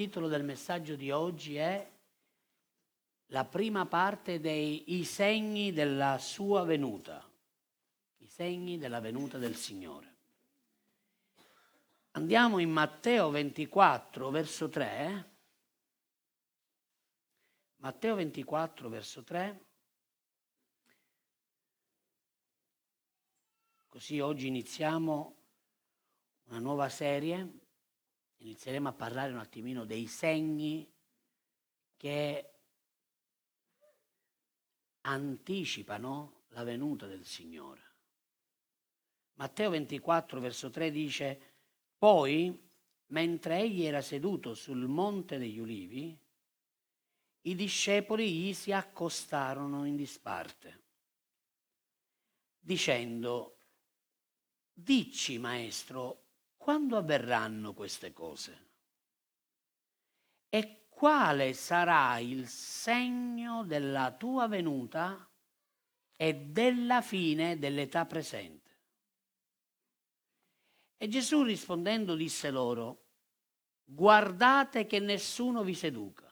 titolo del messaggio di oggi è la prima parte dei segni della sua venuta, i segni della venuta del Signore. Andiamo in Matteo 24, verso 3. Matteo 24, verso 3. Così oggi iniziamo una nuova serie, inizieremo a parlare un attimino dei segni che anticipano la venuta del Signore. Matteo 24, verso 3 dice, poi, mentre egli era seduto sul monte degli ulivi, i discepoli gli si accostarono in disparte, dicendo, Dici, maestro, quando avverranno queste cose? E quale sarà il segno della tua venuta e della fine dell'età presente? E Gesù rispondendo disse loro, guardate che nessuno vi seduca,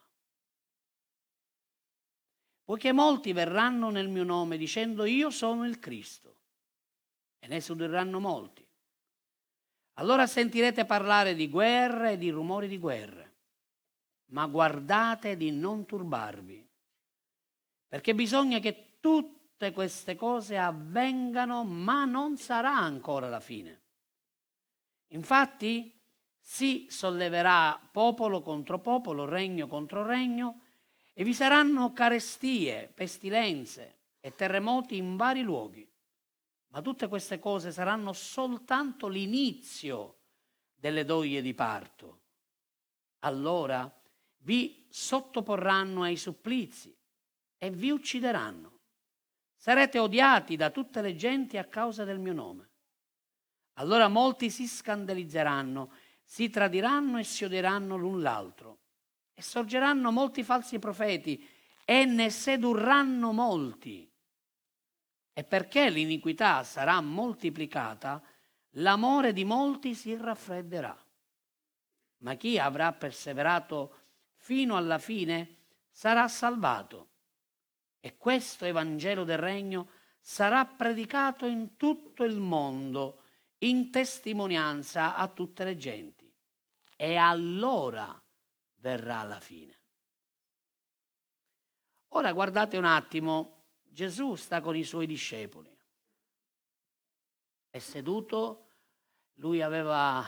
poiché molti verranno nel mio nome dicendo io sono il Cristo, e ne sedurranno molti. Allora sentirete parlare di guerre e di rumori di guerre, ma guardate di non turbarvi, perché bisogna che tutte queste cose avvengano, ma non sarà ancora la fine. Infatti si solleverà popolo contro popolo, regno contro regno, e vi saranno carestie, pestilenze e terremoti in vari luoghi. Ma tutte queste cose saranno soltanto l'inizio delle doglie di parto. Allora vi sottoporranno ai supplizi e vi uccideranno. Sarete odiati da tutte le genti a causa del mio nome. Allora molti si scandalizzeranno, si tradiranno e si odieranno l'un l'altro. E sorgeranno molti falsi profeti e ne sedurranno molti. E perché l'iniquità sarà moltiplicata, l'amore di molti si raffredderà. Ma chi avrà perseverato fino alla fine sarà salvato. E questo Evangelo del Regno sarà predicato in tutto il mondo in testimonianza a tutte le genti. E allora verrà la fine. Ora guardate un attimo, Gesù sta con i suoi discepoli. È seduto, lui aveva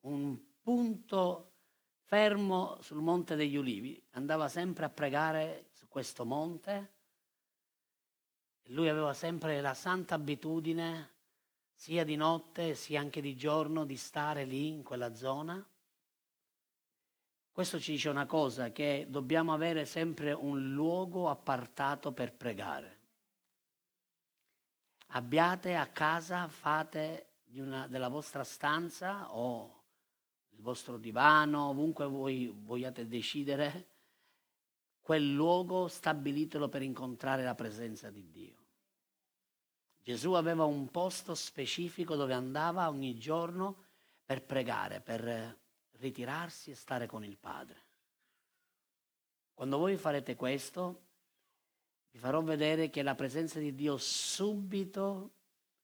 un punto fermo sul monte degli ulivi, andava sempre a pregare su questo monte. Lui aveva sempre la santa abitudine sia di notte sia anche di giorno, di stare lì in quella zona. Questo ci dice una cosa, che dobbiamo avere sempre un luogo appartato per pregare. Abbiate a casa, fate una, della vostra stanza o il vostro divano, ovunque voi vogliate decidere, quel luogo stabilitelo per incontrare la presenza di Dio. Gesù aveva un posto specifico dove andava ogni giorno per pregare, per ritirarsi e stare con il Padre. Quando voi farete questo, vi farò vedere che la presenza di Dio subito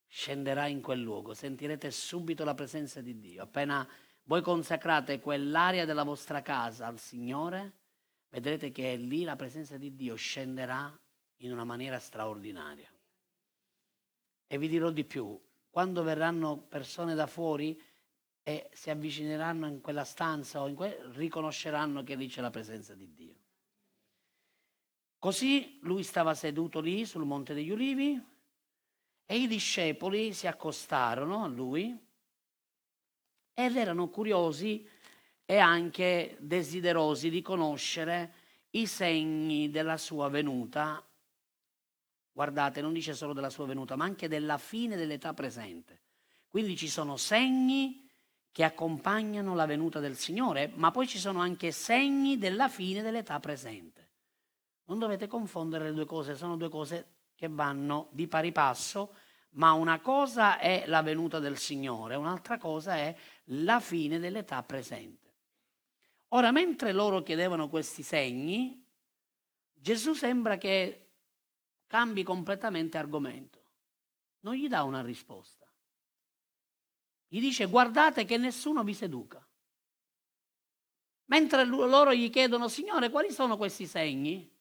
scenderà in quel luogo, sentirete subito la presenza di Dio. Appena voi consacrate quell'area della vostra casa al Signore, vedrete che lì la presenza di Dio scenderà in una maniera straordinaria. E vi dirò di più, quando verranno persone da fuori e si avvicineranno in quella stanza o in que- riconosceranno che lì c'è la presenza di Dio. Così lui stava seduto lì sul Monte degli Ulivi e i discepoli si accostarono a lui ed erano curiosi e anche desiderosi di conoscere i segni della sua venuta guardate, non dice solo della sua venuta, ma anche della fine dell'età presente. Quindi ci sono segni che accompagnano la venuta del Signore, ma poi ci sono anche segni della fine dell'età presente. Non dovete confondere le due cose, sono due cose che vanno di pari passo, ma una cosa è la venuta del Signore, un'altra cosa è la fine dell'età presente. Ora, mentre loro chiedevano questi segni, Gesù sembra che cambi completamente argomento. Non gli dà una risposta. Gli dice guardate che nessuno vi seduca. Mentre loro gli chiedono, Signore, quali sono questi segni?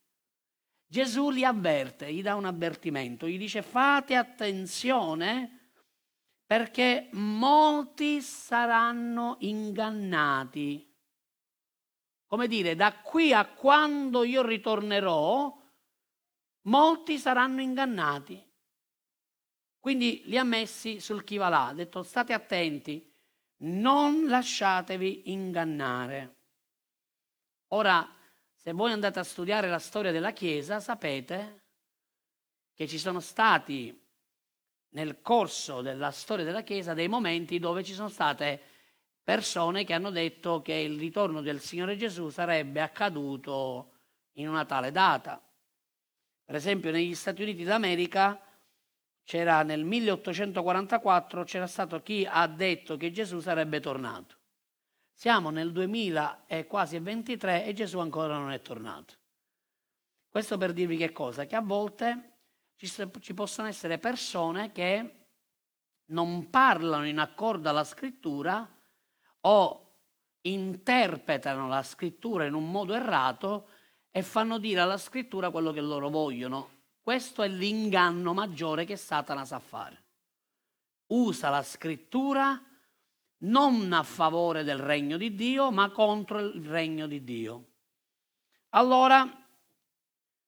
Gesù li avverte, gli dà un avvertimento, gli dice fate attenzione perché molti saranno ingannati come dire, da qui a quando io ritornerò, molti saranno ingannati. Quindi li ha messi sul chi va là, ha detto state attenti, non lasciatevi ingannare. Ora, se voi andate a studiare la storia della Chiesa, sapete che ci sono stati nel corso della storia della Chiesa dei momenti dove ci sono state persone che hanno detto che il ritorno del Signore Gesù sarebbe accaduto in una tale data. Per esempio negli Stati Uniti d'America c'era nel 1844 c'era stato chi ha detto che Gesù sarebbe tornato. Siamo nel 2023 e Gesù ancora non è tornato. Questo per dirvi che cosa? Che a volte ci, ci possono essere persone che non parlano in accordo alla scrittura, o interpretano la scrittura in un modo errato e fanno dire alla scrittura quello che loro vogliono. Questo è l'inganno maggiore che Satana sa fare. Usa la scrittura non a favore del regno di Dio, ma contro il regno di Dio. Allora,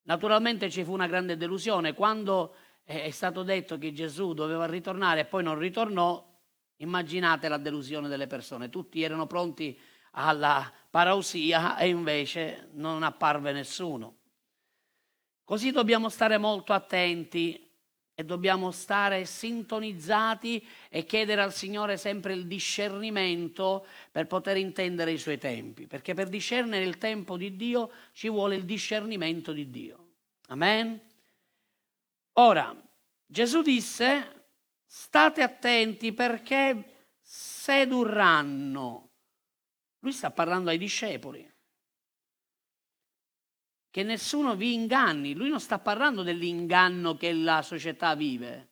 naturalmente ci fu una grande delusione quando è stato detto che Gesù doveva ritornare e poi non ritornò, Immaginate la delusione delle persone, tutti erano pronti alla parausia e invece non apparve nessuno. Così dobbiamo stare molto attenti e dobbiamo stare sintonizzati e chiedere al Signore sempre il discernimento per poter intendere i suoi tempi, perché per discernere il tempo di Dio ci vuole il discernimento di Dio. Amen. Ora, Gesù disse state attenti perché sedurranno. Lui sta parlando ai discepoli. Che nessuno vi inganni. Lui non sta parlando dell'inganno che la società vive.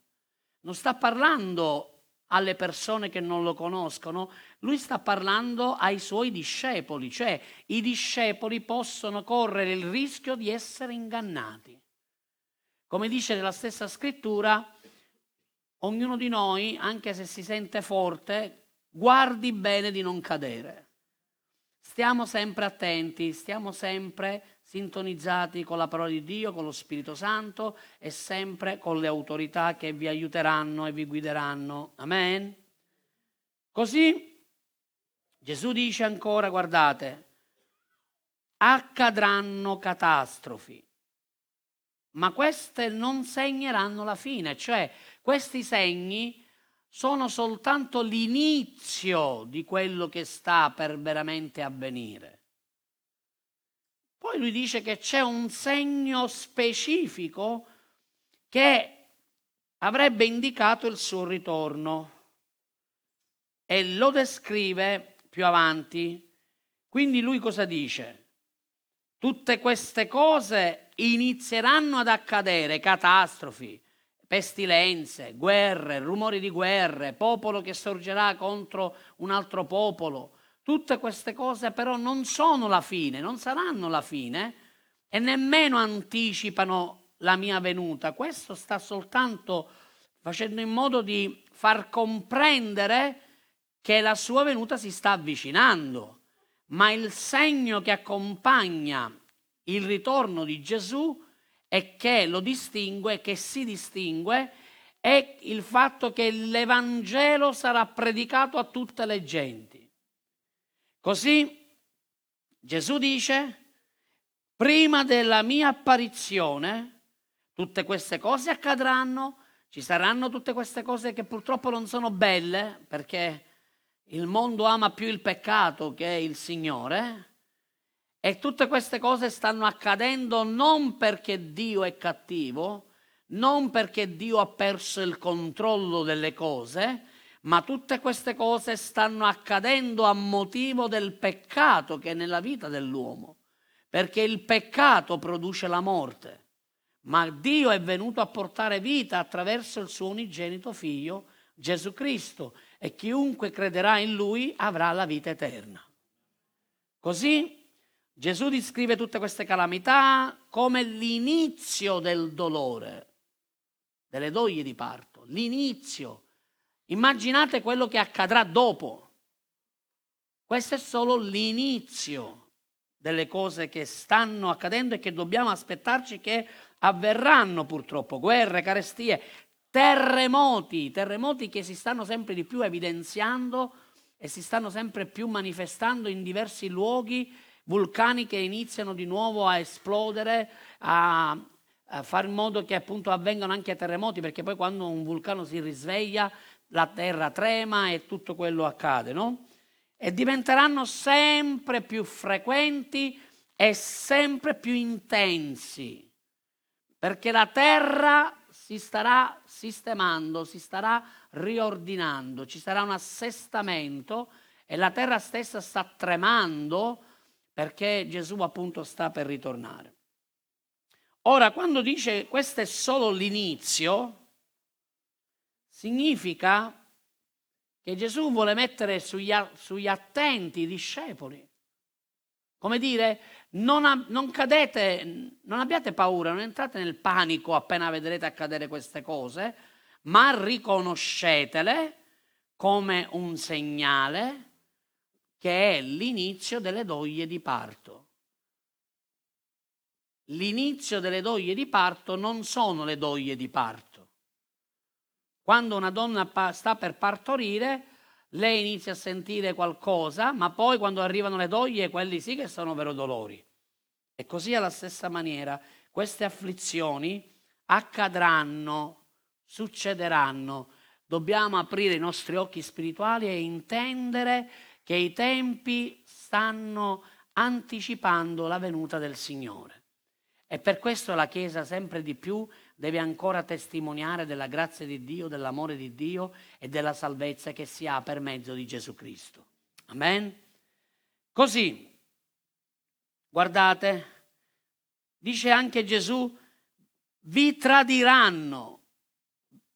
Non sta parlando alle persone che non lo conoscono, lui sta parlando ai suoi discepoli, cioè i discepoli possono correre il rischio di essere ingannati. Come dice nella stessa scrittura, ognuno di noi, anche se si sente forte, guardi bene di non cadere. Stiamo sempre attenti, stiamo sempre sintonizzati con la parola di Dio, con lo Spirito Santo e sempre con le autorità che vi aiuteranno e vi guideranno. Amen. Così Gesù dice ancora, guardate, accadranno catastrofi, ma queste non segneranno la fine, cioè questi segni sono soltanto l'inizio di quello che sta per veramente avvenire. Poi lui dice che c'è un segno specifico che avrebbe indicato il suo ritorno e lo descrive più avanti. Quindi lui cosa dice? Tutte queste cose inizieranno ad accadere, catastrofi, pestilenze, guerre, rumori di guerre, popolo che sorgerà contro un altro popolo. Tutte queste cose però non sono la fine, non saranno la fine e nemmeno anticipano la mia venuta. Questo sta soltanto facendo in modo di far comprendere che la sua venuta si sta avvicinando. Ma il segno che accompagna il ritorno di Gesù e che lo distingue, che si distingue, è il fatto che l'Evangelo sarà predicato a tutte le genti. Così Gesù dice, prima della mia apparizione, tutte queste cose accadranno, ci saranno tutte queste cose che purtroppo non sono belle, perché il mondo ama più il peccato che il Signore, e tutte queste cose stanno accadendo non perché Dio è cattivo, non perché Dio ha perso il controllo delle cose, ma tutte queste cose stanno accadendo a motivo del peccato che è nella vita dell'uomo, perché il peccato produce la morte, ma Dio è venuto a portare vita attraverso il suo unigenito figlio Gesù Cristo e chiunque crederà in lui avrà la vita eterna. Così Gesù descrive tutte queste calamità come l'inizio del dolore, delle doglie di parto, l'inizio. Immaginate quello che accadrà dopo. Questo è solo l'inizio delle cose che stanno accadendo e che dobbiamo aspettarci che avverranno purtroppo. Guerre, carestie, terremoti, terremoti che si stanno sempre di più evidenziando e si stanno sempre più manifestando in diversi luoghi vulcani che iniziano di nuovo a esplodere, a, a fare in modo che appunto avvengano anche terremoti, perché poi quando un vulcano si risveglia la terra trema e tutto quello accade, no? E diventeranno sempre più frequenti e sempre più intensi, perché la terra si starà sistemando, si starà riordinando, ci sarà un assestamento e la terra stessa sta tremando perché Gesù appunto sta per ritornare. Ora, quando dice questo è solo l'inizio, significa che Gesù vuole mettere sugli, sugli attenti i discepoli. Come dire, non, non, cadete, non abbiate paura, non entrate nel panico appena vedrete accadere queste cose, ma riconoscetele come un segnale che è l'inizio delle doglie di parto. L'inizio delle doglie di parto non sono le doglie di parto. Quando una donna sta per partorire, lei inizia a sentire qualcosa, ma poi quando arrivano le doglie, quelli sì che sono vero dolori. E così alla stessa maniera queste afflizioni accadranno, succederanno. Dobbiamo aprire i nostri occhi spirituali e intendere che i tempi stanno anticipando la venuta del Signore. E per questo la Chiesa sempre di più deve ancora testimoniare della grazia di Dio, dell'amore di Dio e della salvezza che si ha per mezzo di Gesù Cristo. Amen? Così, guardate, dice anche Gesù, vi tradiranno,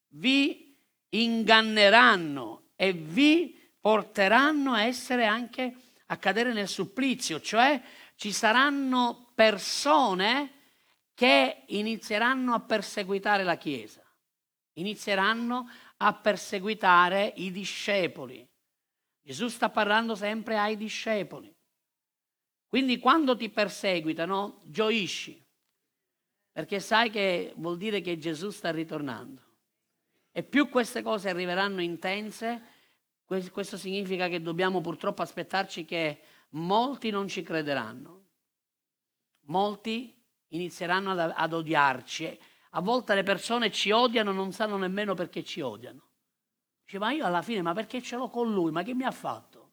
vi inganneranno e vi porteranno a essere anche a cadere nel supplizio, cioè ci saranno persone che inizieranno a perseguitare la Chiesa, inizieranno a perseguitare i discepoli. Gesù sta parlando sempre ai discepoli. Quindi quando ti perseguitano, gioisci, perché sai che vuol dire che Gesù sta ritornando. E più queste cose arriveranno intense, questo significa che dobbiamo purtroppo aspettarci che molti non ci crederanno, molti inizieranno ad, ad odiarci. A volte le persone ci odiano, non sanno nemmeno perché ci odiano. Dice, ma io alla fine, ma perché ce l'ho con lui? Ma che mi ha fatto?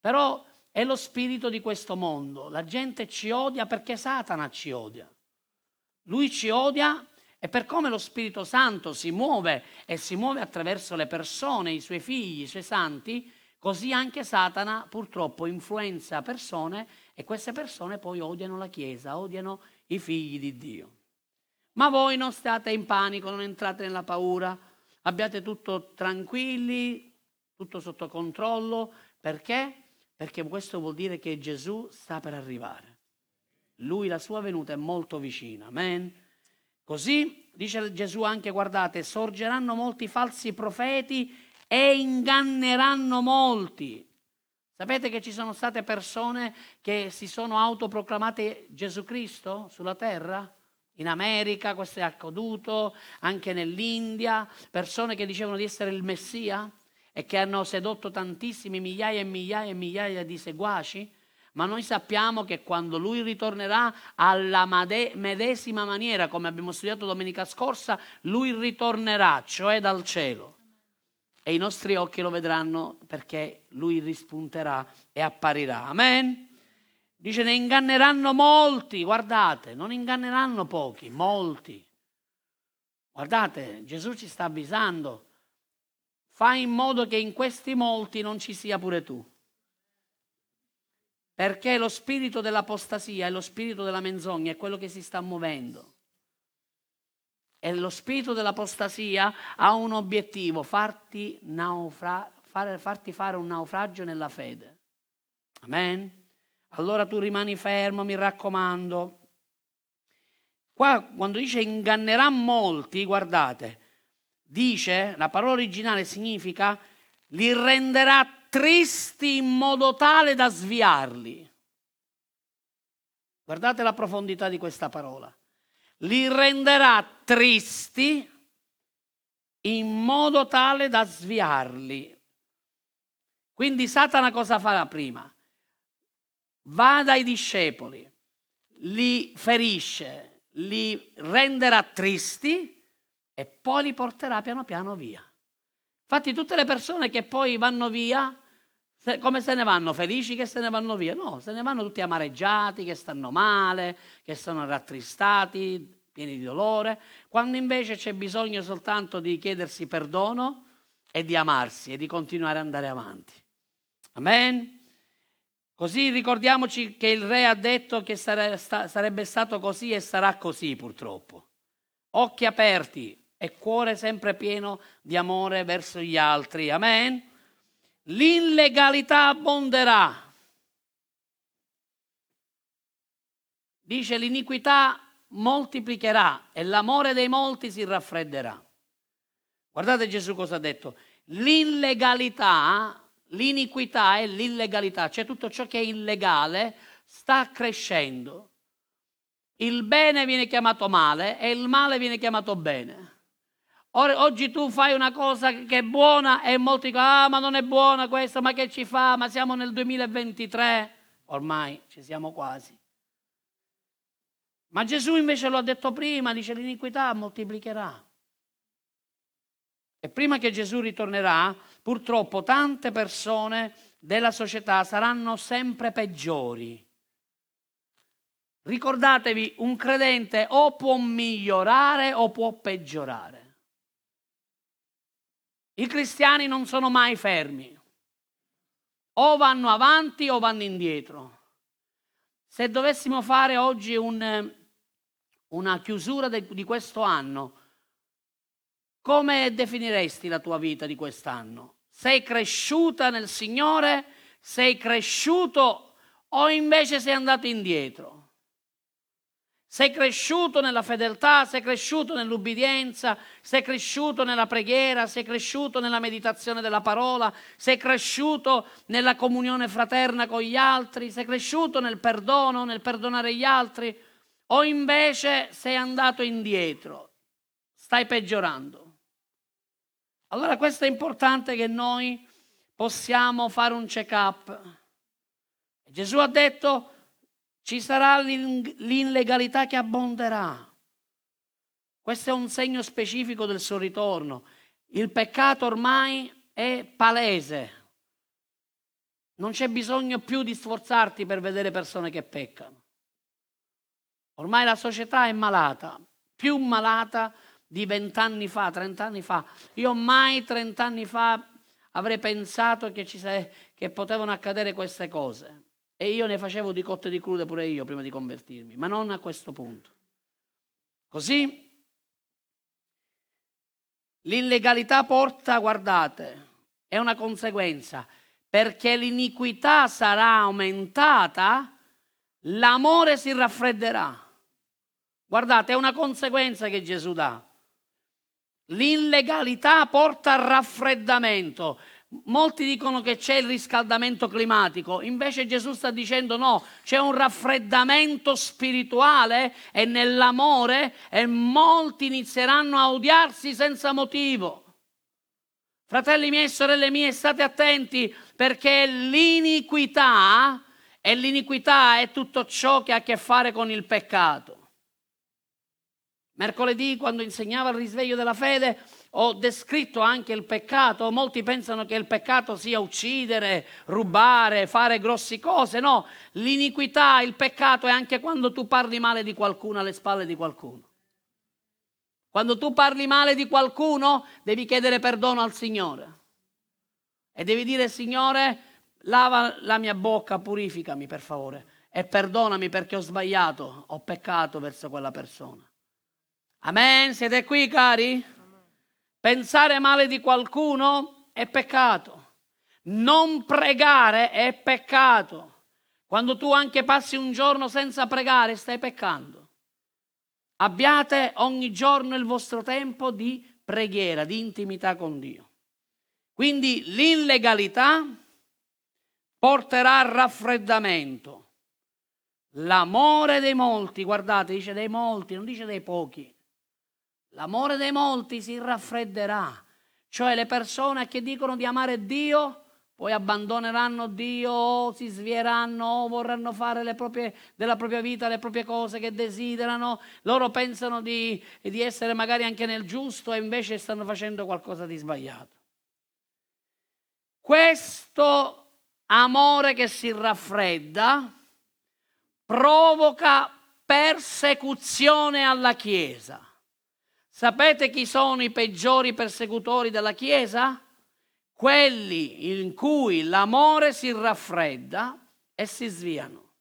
Però è lo spirito di questo mondo. La gente ci odia perché Satana ci odia. Lui ci odia e per come lo Spirito Santo si muove e si muove attraverso le persone, i suoi figli, i suoi santi, così anche Satana purtroppo influenza persone e queste persone poi odiano la Chiesa, odiano i figli di Dio. Ma voi non state in panico, non entrate nella paura, abbiate tutto tranquilli, tutto sotto controllo. Perché? Perché questo vuol dire che Gesù sta per arrivare. Lui, la sua venuta è molto vicina. Amen. Così dice Gesù anche, guardate, sorgeranno molti falsi profeti e inganneranno molti. Sapete che ci sono state persone che si sono autoproclamate Gesù Cristo sulla terra? In America questo è accaduto, anche nell'India, persone che dicevano di essere il Messia e che hanno sedotto tantissimi migliaia e migliaia e migliaia di seguaci ma noi sappiamo che quando lui ritornerà alla medesima maniera, come abbiamo studiato domenica scorsa, lui ritornerà, cioè dal cielo. E i nostri occhi lo vedranno perché lui rispunterà e apparirà. Amen. Dice ne inganneranno molti, guardate, non inganneranno pochi, molti. Guardate, Gesù ci sta avvisando, fai in modo che in questi molti non ci sia pure tu. Perché lo spirito dell'apostasia e lo spirito della menzogna è quello che si sta muovendo. E lo spirito dell'apostasia ha un obiettivo, farti, naufra- fare, farti fare un naufragio nella fede. Amen? Allora tu rimani fermo, mi raccomando. Qua quando dice ingannerà molti, guardate, dice, la parola originale significa li renderà tristi in modo tale da sviarli. Guardate la profondità di questa parola. Li renderà tristi in modo tale da sviarli. Quindi Satana cosa farà prima? Va dai discepoli, li ferisce, li renderà tristi e poi li porterà piano piano via. Infatti tutte le persone che poi vanno via, come se ne vanno? Felici che se ne vanno via? No, se ne vanno tutti amareggiati, che stanno male, che sono rattristati, pieni di dolore, quando invece c'è bisogno soltanto di chiedersi perdono e di amarsi e di continuare ad andare avanti. Amen. Così ricordiamoci che il re ha detto che sarebbe stato così e sarà così purtroppo. Occhi aperti, e cuore sempre pieno di amore verso gli altri. Amen. L'illegalità abbonderà. Dice l'iniquità moltiplicherà e l'amore dei molti si raffredderà. Guardate Gesù cosa ha detto. L'illegalità, l'iniquità e l'illegalità, cioè tutto ciò che è illegale, sta crescendo. Il bene viene chiamato male e il male viene chiamato bene. Oggi tu fai una cosa che è buona e molti dicono, ah ma non è buona questa, ma che ci fa? Ma siamo nel 2023, ormai ci siamo quasi. Ma Gesù invece lo ha detto prima, dice l'iniquità moltiplicherà. E prima che Gesù ritornerà, purtroppo tante persone della società saranno sempre peggiori. Ricordatevi, un credente o può migliorare o può peggiorare. I cristiani non sono mai fermi. O vanno avanti o vanno indietro. Se dovessimo fare oggi un, una chiusura de, di questo anno, come definiresti la tua vita di quest'anno? Sei cresciuta nel Signore? Sei cresciuto o invece sei andato indietro? Sei cresciuto nella fedeltà, sei cresciuto nell'ubbidienza, sei cresciuto nella preghiera, sei cresciuto nella meditazione della parola, sei cresciuto nella comunione fraterna con gli altri, sei cresciuto nel perdono, nel perdonare gli altri, o invece sei andato indietro, stai peggiorando. Allora questo è importante che noi possiamo fare un check-up. Gesù ha detto ci sarà l'illegalità che abbonderà. Questo è un segno specifico del suo ritorno. Il peccato ormai è palese. Non c'è bisogno più di sforzarti per vedere persone che peccano. Ormai la società è malata, più malata di vent'anni fa, trent'anni fa. Io mai trent'anni fa avrei pensato che, ci, che potevano accadere queste cose. E io ne facevo di cotte di crude pure io prima di convertirmi, ma non a questo punto. Così l'illegalità porta, guardate, è una conseguenza, perché l'iniquità sarà aumentata, l'amore si raffredderà. Guardate, è una conseguenza che Gesù dà. L'illegalità porta al raffreddamento. Molti dicono che c'è il riscaldamento climatico, invece Gesù sta dicendo no, c'è un raffreddamento spirituale e nell'amore e molti inizieranno a odiarsi senza motivo. Fratelli miei e sorelle mie, state attenti perché l'iniquità e l'iniquità è tutto ciò che ha a che fare con il peccato. Mercoledì, quando insegnava il risveglio della fede, ho descritto anche il peccato. Molti pensano che il peccato sia uccidere, rubare, fare grosse cose. No, l'iniquità, il peccato è anche quando tu parli male di qualcuno alle spalle di qualcuno. Quando tu parli male di qualcuno, devi chiedere perdono al Signore. E devi dire, Signore, lava la mia bocca, purificami per favore e perdonami perché ho sbagliato, ho peccato verso quella persona. Amen, siete qui cari? Pensare male di qualcuno è peccato. Non pregare è peccato. Quando tu anche passi un giorno senza pregare, stai peccando. Abbiate ogni giorno il vostro tempo di preghiera, di intimità con Dio. Quindi l'illegalità porterà al raffreddamento. L'amore dei molti, guardate, dice dei molti, non dice dei pochi. L'amore dei molti si raffredderà. Cioè le persone che dicono di amare Dio poi abbandoneranno Dio, si svieranno, vorranno fare proprie, della propria vita le proprie cose che desiderano, loro pensano di, di essere magari anche nel giusto e invece stanno facendo qualcosa di sbagliato. Questo amore che si raffredda provoca persecuzione alla Chiesa. Sapete chi sono i peggiori persecutori della Chiesa? quelli in cui l'amore si raffredda e si sviano.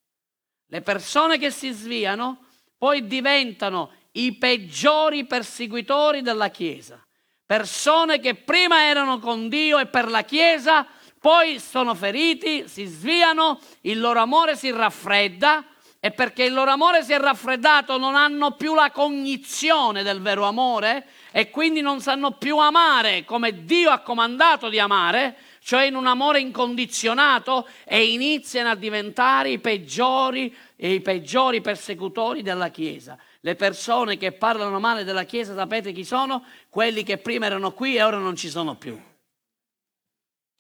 Le persone che si sviano poi diventano i peggiori perseguitori della Chiesa. Persone che prima erano con Dio e per la Chiesa, poi sono feriti, si sviano, il loro amore si raffredda e perché il loro amore si è raffreddato non hanno più la cognizione del vero amore e quindi non sanno più amare come Dio ha comandato di amare, cioè in un amore incondizionato e iniziano a diventare i peggiori e i peggiori persecutori della Chiesa. Le persone che parlano male della Chiesa, sapete chi sono? Quelli che prima erano qui e ora non ci sono più.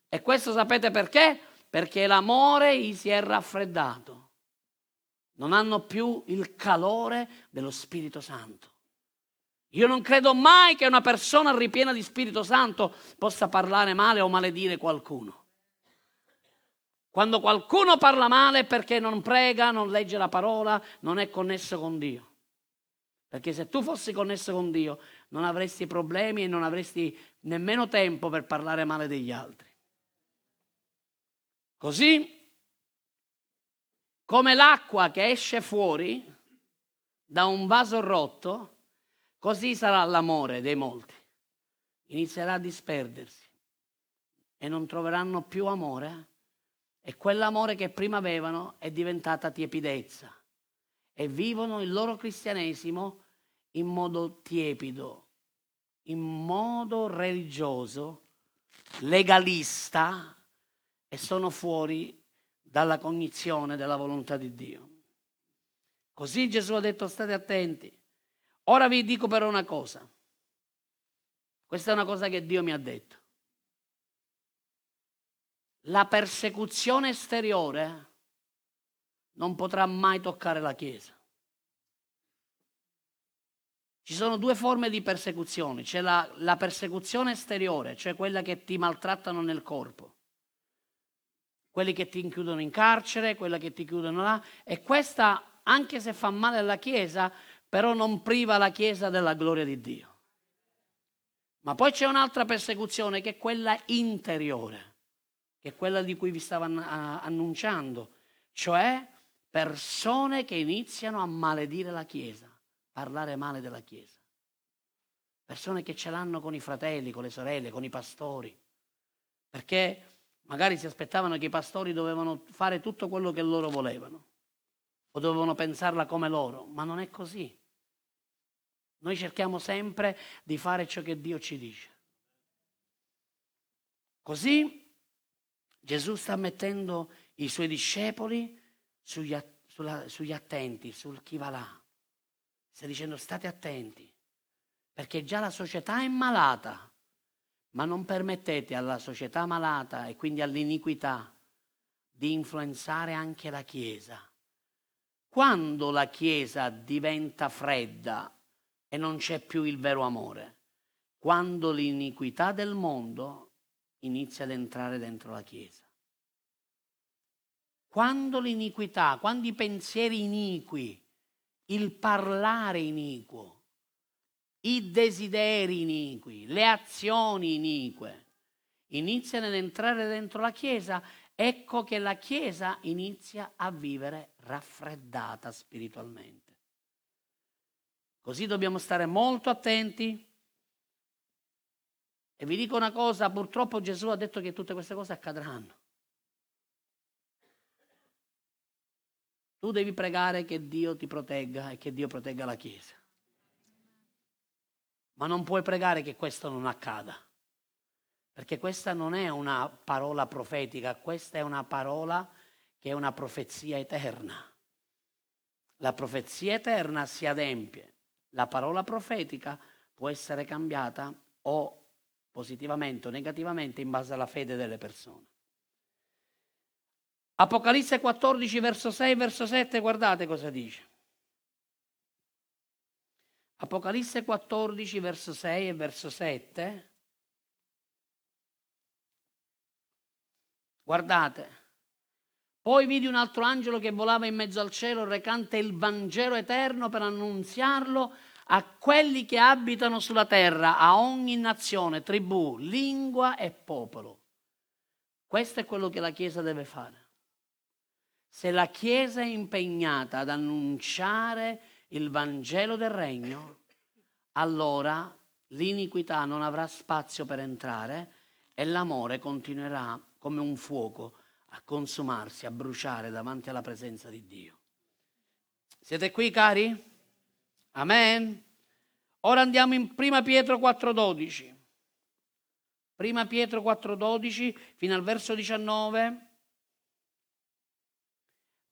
E questo sapete perché? Perché l'amore gli si è raffreddato non hanno più il calore dello Spirito Santo. Io non credo mai che una persona ripiena di Spirito Santo possa parlare male o maledire qualcuno. Quando qualcuno parla male è perché non prega, non legge la parola, non è connesso con Dio. Perché se tu fossi connesso con Dio non avresti problemi e non avresti nemmeno tempo per parlare male degli altri. Così come l'acqua che esce fuori da un vaso rotto, così sarà l'amore dei molti. Inizierà a disperdersi e non troveranno più amore e quell'amore che prima avevano è diventata tiepidezza e vivono il loro cristianesimo in modo tiepido, in modo religioso, legalista e sono fuori dalla cognizione della volontà di Dio. Così Gesù ha detto state attenti. Ora vi dico però una cosa. Questa è una cosa che Dio mi ha detto. La persecuzione esteriore non potrà mai toccare la Chiesa. Ci sono due forme di persecuzione. C'è la, la persecuzione esteriore, cioè quella che ti maltrattano nel corpo quelli che ti chiudono in carcere, quella che ti chiudono là. E questa, anche se fa male alla Chiesa, però non priva la Chiesa della gloria di Dio. Ma poi c'è un'altra persecuzione che è quella interiore, che è quella di cui vi stavo annunciando, cioè persone che iniziano a maledire la Chiesa, parlare male della Chiesa. Persone che ce l'hanno con i fratelli, con le sorelle, con i pastori. Perché Magari si aspettavano che i pastori dovevano fare tutto quello che loro volevano o dovevano pensarla come loro, ma non è così. Noi cerchiamo sempre di fare ciò che Dio ci dice. Così Gesù sta mettendo i suoi discepoli sugli, sulla, sugli attenti, sul chi va là. Sta dicendo state attenti, perché già la società è malata ma non permettete alla società malata e quindi all'iniquità di influenzare anche la Chiesa. Quando la Chiesa diventa fredda e non c'è più il vero amore? Quando l'iniquità del mondo inizia ad entrare dentro la Chiesa. Quando l'iniquità, quando i pensieri iniqui, il parlare iniquo, i desideri iniqui, le azioni inique inizia nell'entrare dentro la Chiesa, ecco che la Chiesa inizia a vivere raffreddata spiritualmente. Così dobbiamo stare molto attenti. E vi dico una cosa, purtroppo Gesù ha detto che tutte queste cose accadranno. Tu devi pregare che Dio ti protegga e che Dio protegga la Chiesa. Ma non puoi pregare che questo non accada. Perché questa non è una parola profetica, questa è una parola che è una profezia eterna. La profezia eterna si adempie la parola profetica può essere cambiata o positivamente o negativamente in base alla fede delle persone. Apocalisse 14, verso 6, verso 7, guardate cosa dice. Apocalisse 14, verso 6 e verso 7. Guardate. Poi vidi un altro angelo che volava in mezzo al cielo, recante il Vangelo eterno per annunziarlo a quelli che abitano sulla terra, a ogni nazione, tribù, lingua e popolo. Questo è quello che la Chiesa deve fare. Se la Chiesa è impegnata ad annunciare il Vangelo del Regno, allora l'iniquità non avrà spazio per entrare e l'amore continuerà come un fuoco a consumarsi, a bruciare davanti alla presenza di Dio. Siete qui, cari? Amen. Ora andiamo in 1 Pietro 4:12. 1 Pietro 4:12 fino al verso 19.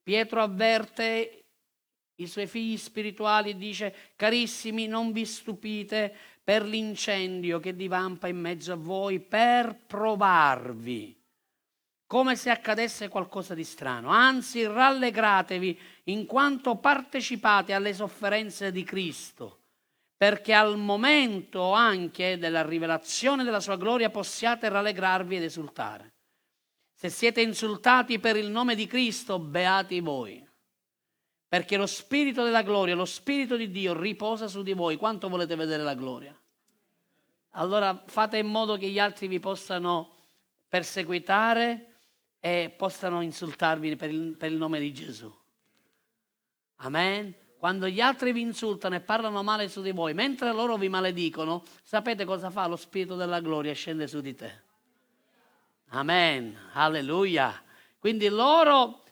Pietro avverte i suoi figli spirituali dice, carissimi, non vi stupite per l'incendio che divampa in mezzo a voi per provarvi come se accadesse qualcosa di strano. Anzi, rallegratevi in quanto partecipate alle sofferenze di Cristo, perché al momento anche della rivelazione della sua gloria possiate rallegrarvi ed esultare. Se siete insultati per il nome di Cristo, beati voi, perché lo Spirito della gloria, lo Spirito di Dio riposa su di voi. Quanto volete vedere la gloria? Allora fate in modo che gli altri vi possano perseguitare, e possano insultarvi per il, per il nome di Gesù. Amen. Quando gli altri vi insultano e parlano male su di voi, mentre loro vi maledicono, sapete cosa fa? Lo Spirito della gloria scende su di te. Amen. Alleluia. Quindi loro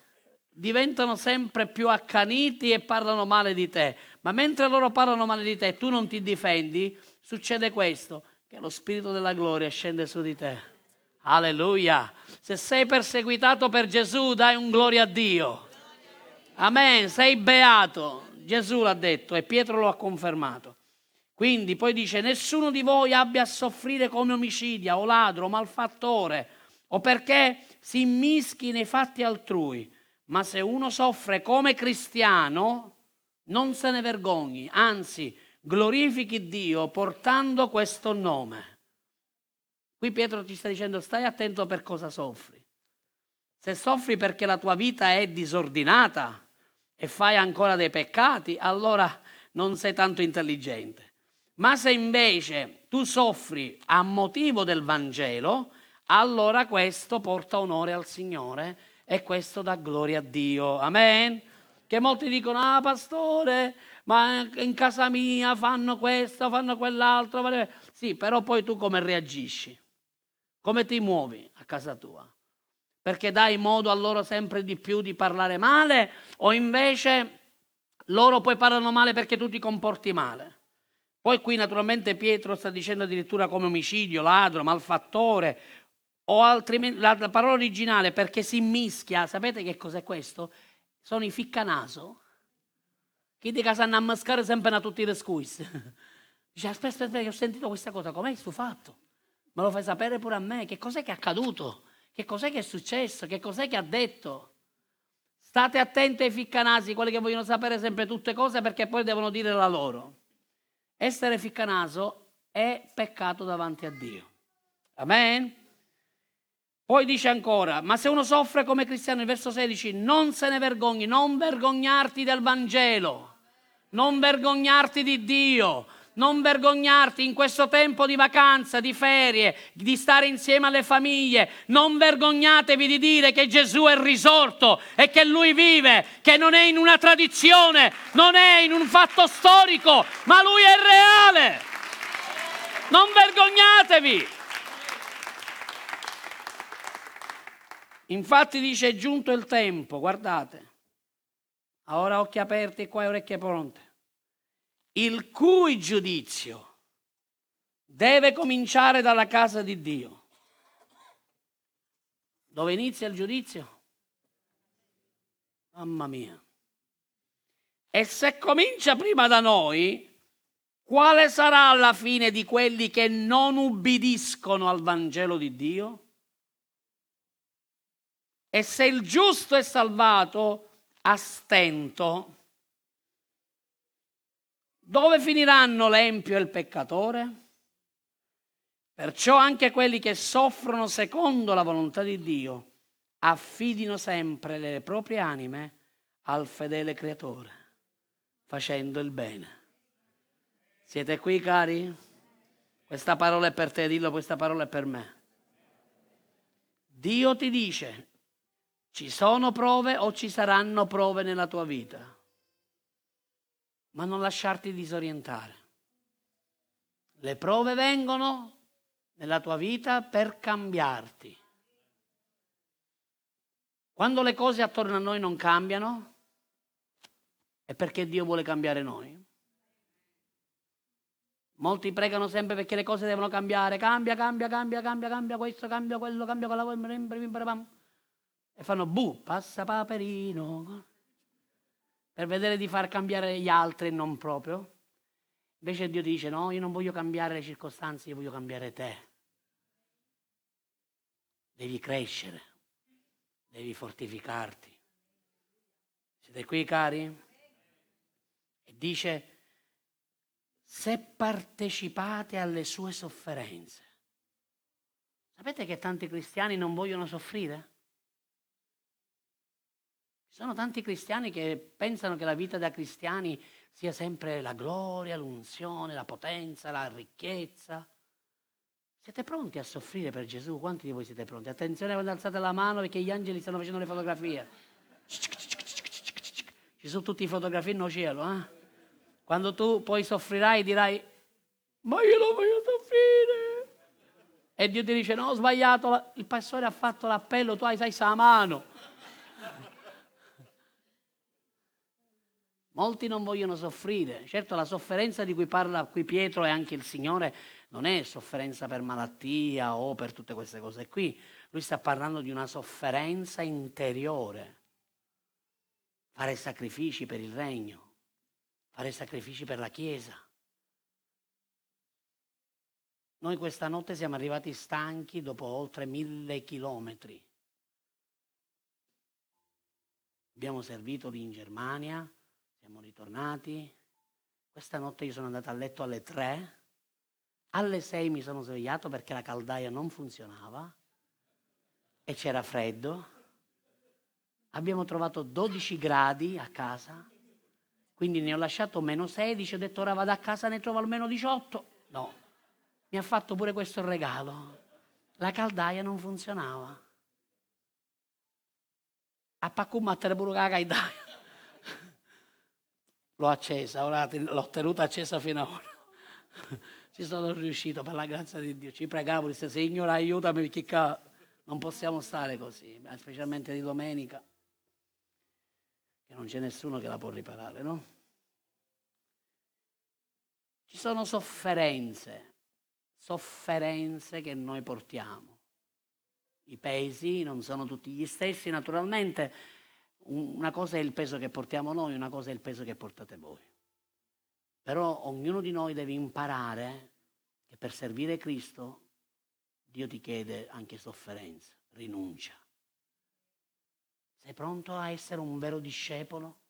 diventano sempre più accaniti e parlano male di te. Ma mentre loro parlano male di te e tu non ti difendi, succede questo, che lo Spirito della gloria scende su di te. Alleluia. Se sei perseguitato per Gesù, dai un gloria a Dio. Amen. Sei beato. Gesù l'ha detto e Pietro lo ha confermato. Quindi poi dice, nessuno di voi abbia a soffrire come omicidia o ladro o malfattore o perché si immischi nei fatti altrui. Ma se uno soffre come cristiano, non se ne vergogni, anzi glorifichi Dio portando questo nome. Qui Pietro ti sta dicendo stai attento per cosa soffri. Se soffri perché la tua vita è disordinata e fai ancora dei peccati, allora non sei tanto intelligente. Ma se invece tu soffri a motivo del Vangelo, allora questo porta onore al Signore e questo dà gloria a Dio. Amen. Che molti dicono, ah pastore, ma in casa mia fanno questo, fanno quell'altro. Sì, però poi tu come reagisci? Come ti muovi a casa tua? Perché dai modo a loro sempre di più di parlare male o invece loro poi parlano male perché tu ti comporti male? Poi qui naturalmente Pietro sta dicendo addirittura come omicidio, ladro, malfattore o altrimenti la, la parola originale perché si mischia, sapete che cos'è questo? Sono i ficcanaso. Chi di casa hanno a mascare sempre a tutti i squis. Dice aspetta, aspetta, ho sentito questa cosa, com'è sto fatto? Me lo fai sapere pure a me. Che cos'è che è accaduto? Che cos'è che è successo? Che cos'è che ha detto? State attenti ai ficcanasi, quelli che vogliono sapere sempre tutte cose perché poi devono dire la loro. Essere ficcanaso è peccato davanti a Dio. Amen? Poi dice ancora, ma se uno soffre come cristiano, il verso 16, non se ne vergogni, non vergognarti del Vangelo, non vergognarti di Dio, non vergognarti in questo tempo di vacanza, di ferie, di stare insieme alle famiglie. Non vergognatevi di dire che Gesù è risorto e che Lui vive, che non è in una tradizione, non è in un fatto storico, ma Lui è reale. Non vergognatevi. Infatti dice è giunto il tempo, guardate, ora occhi aperti e qua orecchie pronte il cui giudizio deve cominciare dalla casa di Dio. Dove inizia il giudizio? Mamma mia. E se comincia prima da noi, quale sarà la fine di quelli che non ubbidiscono al Vangelo di Dio? E se il giusto è salvato a stento, dove finiranno l'empio e il peccatore? Perciò anche quelli che soffrono secondo la volontà di Dio affidino sempre le proprie anime al fedele creatore, facendo il bene. Siete qui, cari? Questa parola è per te, dillo, questa parola è per me. Dio ti dice, ci sono prove o ci saranno prove nella tua vita ma non lasciarti disorientare. Le prove vengono nella tua vita per cambiarti. Quando le cose attorno a noi non cambiano, è perché Dio vuole cambiare noi. Molti pregano sempre perché le cose devono cambiare, cambia, cambia, cambia, cambia, cambia questo, cambia quello, cambia quella, e fanno bu, passa paperino per vedere di far cambiare gli altri e non proprio. Invece Dio dice no, io non voglio cambiare le circostanze, io voglio cambiare te. Devi crescere, devi fortificarti. Siete qui cari? E dice, se partecipate alle sue sofferenze. Sapete che tanti cristiani non vogliono soffrire? Ci sono tanti cristiani che pensano che la vita da cristiani sia sempre la gloria, l'unzione, la potenza, la ricchezza. Siete pronti a soffrire per Gesù? Quanti di voi siete pronti? Attenzione quando alzate la mano perché gli angeli stanno facendo le fotografie. Ci sono tutte le fotografie in cielo. Eh? Quando tu poi soffrirai dirai, ma io non voglio soffrire. E Dio ti dice, no, ho sbagliato, il pastore ha fatto l'appello, tu hai, sai, sa mano. Molti non vogliono soffrire. Certo, la sofferenza di cui parla qui Pietro e anche il Signore non è sofferenza per malattia o per tutte queste cose qui. Lui sta parlando di una sofferenza interiore. Fare sacrifici per il regno, fare sacrifici per la Chiesa. Noi questa notte siamo arrivati stanchi dopo oltre mille chilometri. Abbiamo servito lì in Germania, siamo ritornati. Questa notte io sono andato a letto alle tre. Alle sei mi sono svegliato perché la caldaia non funzionava e c'era freddo. Abbiamo trovato 12 gradi a casa, quindi ne ho lasciato meno 16, ho detto ora vado a casa ne trovo almeno 18. No, mi ha fatto pure questo regalo. La caldaia non funzionava. A Pacummattere pure la caldaia l'ho accesa, ora l'ho tenuta accesa fino a ora. Ci sono riuscito per la grazia di Dio. Ci pregavo, disse Signore aiutami perché non possiamo stare così, specialmente di domenica, che non c'è nessuno che la può riparare, no? Ci sono sofferenze, sofferenze che noi portiamo. I pesi non sono tutti gli stessi, naturalmente una cosa è il peso che portiamo noi, una cosa è il peso che portate voi. Però ognuno di noi deve imparare che per servire Cristo Dio ti chiede anche sofferenza, rinuncia. Sei pronto a essere un vero discepolo?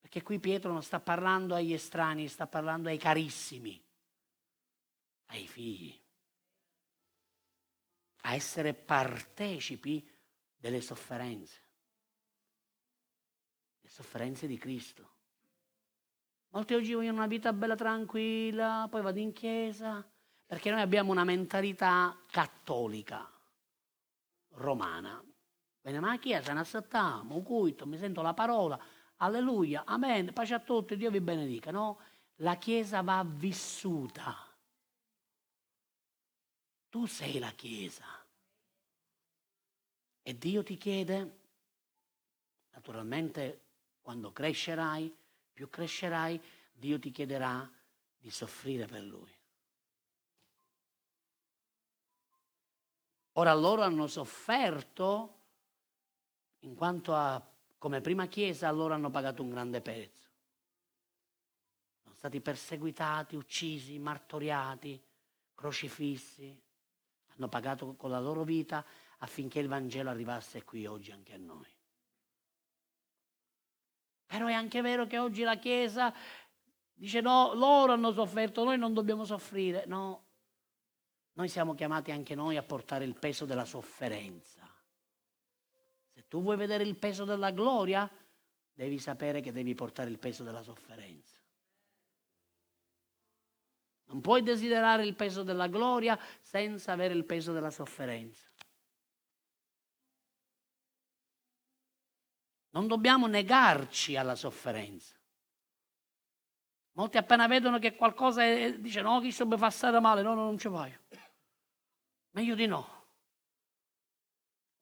Perché qui Pietro non sta parlando agli estranei, sta parlando ai carissimi, ai figli, a essere partecipi delle sofferenze sofferenze di Cristo. Molti oggi vogliono una vita bella tranquilla, poi vado in chiesa, perché noi abbiamo una mentalità cattolica, romana. Bene, ma a chiesa ne assattiamo, un culto, mi sento la parola, alleluia, amen, pace a tutti, Dio vi benedica. No, la chiesa va vissuta. Tu sei la chiesa. E Dio ti chiede, naturalmente, quando crescerai, più crescerai, Dio ti chiederà di soffrire per Lui. Ora loro hanno sofferto in quanto a, come prima chiesa, loro hanno pagato un grande prezzo. Sono stati perseguitati, uccisi, martoriati, crocifissi. Hanno pagato con la loro vita affinché il Vangelo arrivasse qui oggi anche a noi. Però è anche vero che oggi la Chiesa dice no, loro hanno sofferto, noi non dobbiamo soffrire. No, noi siamo chiamati anche noi a portare il peso della sofferenza. Se tu vuoi vedere il peso della gloria, devi sapere che devi portare il peso della sofferenza. Non puoi desiderare il peso della gloria senza avere il peso della sofferenza. Non dobbiamo negarci alla sofferenza. Molti appena vedono che qualcosa è, dicono no, chi mi fa stare male, no, no, non ci vai. Meglio di no.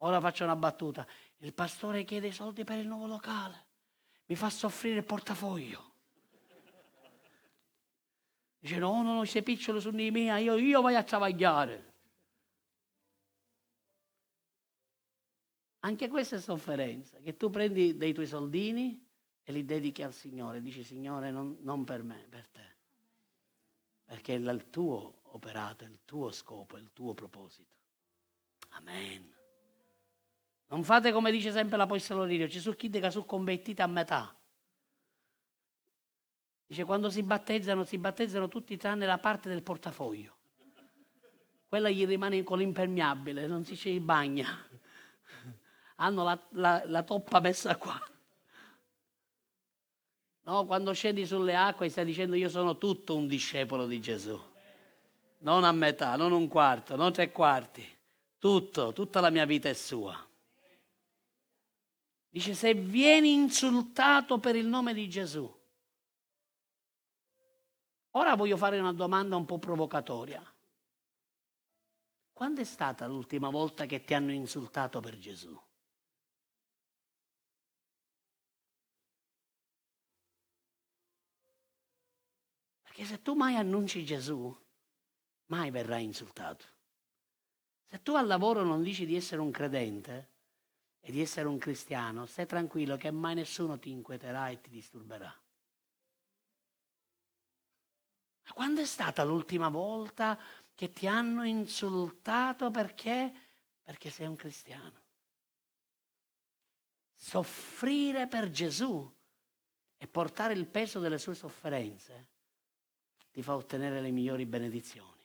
Ora faccio una battuta. Il pastore chiede i soldi per il nuovo locale. Mi fa soffrire il portafoglio. Dice no, no, no, sei piccolo su di me, io, io voglio a travagliare. Anche questa è sofferenza, che tu prendi dei tuoi soldini e li dedichi al Signore. Dici, Signore, non, non per me, per te. Perché è il tuo operato, è il tuo scopo, è il tuo proposito. Amen. Non fate come dice sempre l'Apostolo Lirio, sono chi che sono convertiti a metà. Dice quando si battezzano, si battezzano tutti tranne la parte del portafoglio. Quella gli rimane con l'impermeabile, non si ci bagna hanno la, la, la toppa messa qua. No, quando scendi sulle acque stai dicendo io sono tutto un discepolo di Gesù. Non a metà, non un quarto, non tre quarti. Tutto, tutta la mia vita è sua. Dice se vieni insultato per il nome di Gesù. Ora voglio fare una domanda un po' provocatoria. Quando è stata l'ultima volta che ti hanno insultato per Gesù? Perché se tu mai annunci Gesù, mai verrai insultato. Se tu al lavoro non dici di essere un credente e di essere un cristiano, stai tranquillo che mai nessuno ti inquieterà e ti disturberà. Ma quando è stata l'ultima volta che ti hanno insultato perché? Perché sei un cristiano. Soffrire per Gesù e portare il peso delle sue sofferenze ti fa ottenere le migliori benedizioni.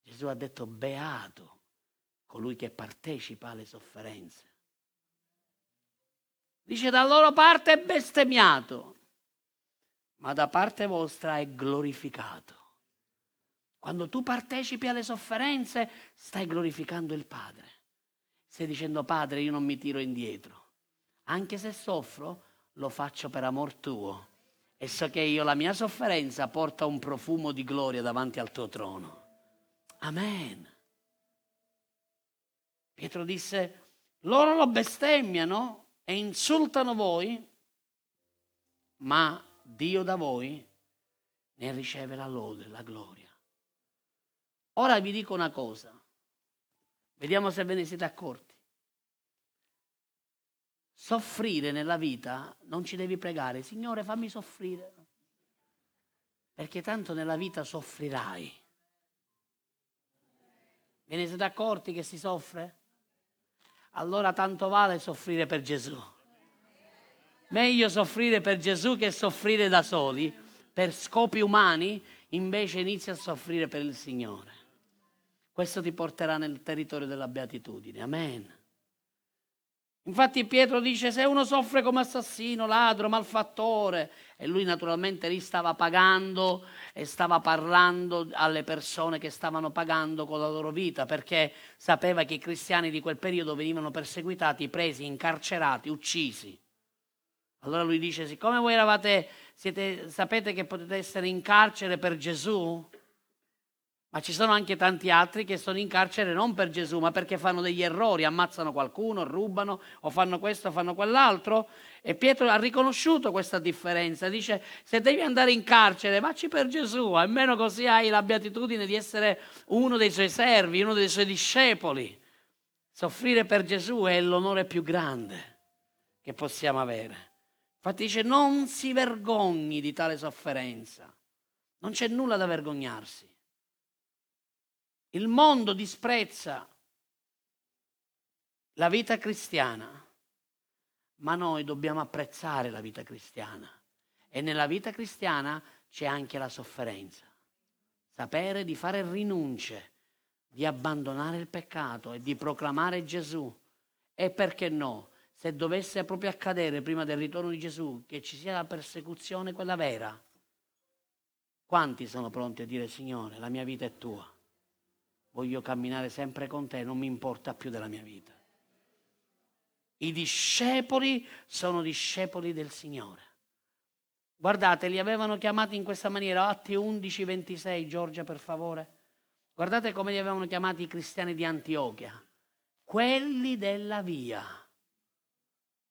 Gesù ha detto beato colui che partecipa alle sofferenze. Dice da loro parte è bestemmiato, ma da parte vostra è glorificato. Quando tu partecipi alle sofferenze stai glorificando il Padre. Stai dicendo Padre io non mi tiro indietro. Anche se soffro lo faccio per amor tuo e so che io la mia sofferenza porta un profumo di gloria davanti al tuo trono. Amen. Pietro disse, loro lo bestemmiano e insultano voi, ma Dio da voi ne riceve la lode, la gloria. Ora vi dico una cosa, vediamo se ve ne siete accorti. Soffrire nella vita non ci devi pregare, Signore fammi soffrire, perché tanto nella vita soffrirai. Ve ne siete accorti che si soffre? Allora tanto vale soffrire per Gesù. Meglio soffrire per Gesù che soffrire da soli, per scopi umani, invece inizia a soffrire per il Signore. Questo ti porterà nel territorio della beatitudine. Amen. Infatti Pietro dice se uno soffre come assassino, ladro, malfattore, e lui naturalmente lì stava pagando e stava parlando alle persone che stavano pagando con la loro vita, perché sapeva che i cristiani di quel periodo venivano perseguitati, presi, incarcerati, uccisi. Allora lui dice, siccome voi eravate, siete, sapete che potete essere in carcere per Gesù, ma ci sono anche tanti altri che sono in carcere non per Gesù, ma perché fanno degli errori, ammazzano qualcuno, rubano o fanno questo fanno quell'altro. E Pietro ha riconosciuto questa differenza. Dice, se devi andare in carcere, vacci per Gesù, almeno così hai la beatitudine di essere uno dei suoi servi, uno dei suoi discepoli. Soffrire per Gesù è l'onore più grande che possiamo avere. Infatti dice, non si vergogni di tale sofferenza. Non c'è nulla da vergognarsi. Il mondo disprezza la vita cristiana, ma noi dobbiamo apprezzare la vita cristiana. E nella vita cristiana c'è anche la sofferenza. Sapere di fare rinunce, di abbandonare il peccato e di proclamare Gesù. E perché no? Se dovesse proprio accadere prima del ritorno di Gesù che ci sia la persecuzione, quella vera, quanti sono pronti a dire Signore, la mia vita è tua? Voglio camminare sempre con te, non mi importa più della mia vita. I discepoli sono discepoli del Signore. Guardate, li avevano chiamati in questa maniera, Atti 11, 26, Giorgia per favore. Guardate come li avevano chiamati i cristiani di Antiochia, quelli della via.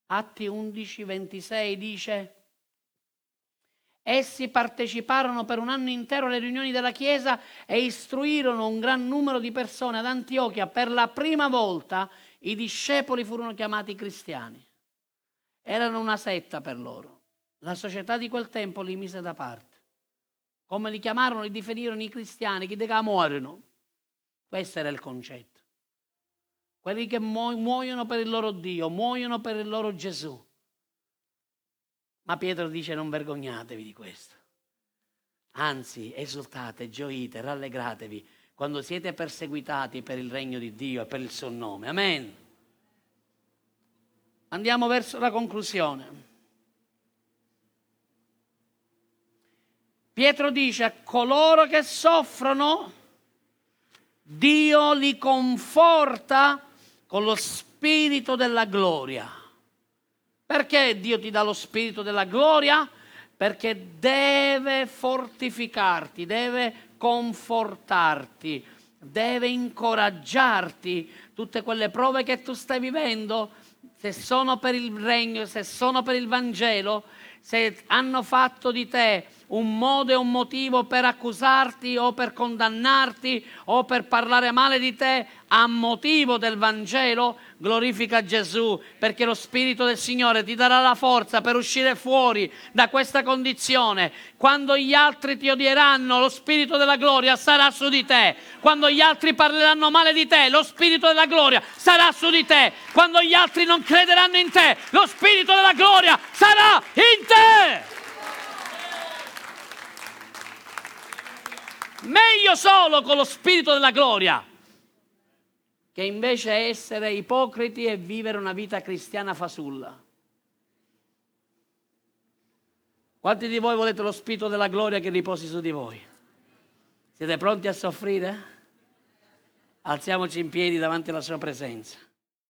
Atti 11, 26 dice, Essi parteciparono per un anno intero alle riunioni della Chiesa e istruirono un gran numero di persone ad Antiochia. Per la prima volta i discepoli furono chiamati cristiani. Erano una setta per loro. La società di quel tempo li mise da parte. Come li chiamarono, li definirono i cristiani, chi che muoiono. Questo era il concetto. Quelli che muoiono per il loro Dio, muoiono per il loro Gesù. Ma Pietro dice non vergognatevi di questo. Anzi, esultate, gioite, rallegratevi quando siete perseguitati per il regno di Dio e per il suo nome. Amen. Andiamo verso la conclusione. Pietro dice a coloro che soffrono, Dio li conforta con lo spirito della gloria. Perché Dio ti dà lo spirito della gloria? Perché deve fortificarti, deve confortarti, deve incoraggiarti. Tutte quelle prove che tu stai vivendo, se sono per il regno, se sono per il Vangelo, se hanno fatto di te un modo e un motivo per accusarti o per condannarti o per parlare male di te a motivo del Vangelo, glorifica Gesù perché lo Spirito del Signore ti darà la forza per uscire fuori da questa condizione. Quando gli altri ti odieranno, lo Spirito della gloria sarà su di te. Quando gli altri parleranno male di te, lo Spirito della gloria sarà su di te. Quando gli altri non crederanno in te, lo Spirito della gloria sarà in te. Meglio solo con lo spirito della gloria che invece essere ipocriti e vivere una vita cristiana fasulla. Quanti di voi volete lo spirito della gloria che riposi su di voi? Siete pronti a soffrire? Alziamoci in piedi davanti alla sua presenza.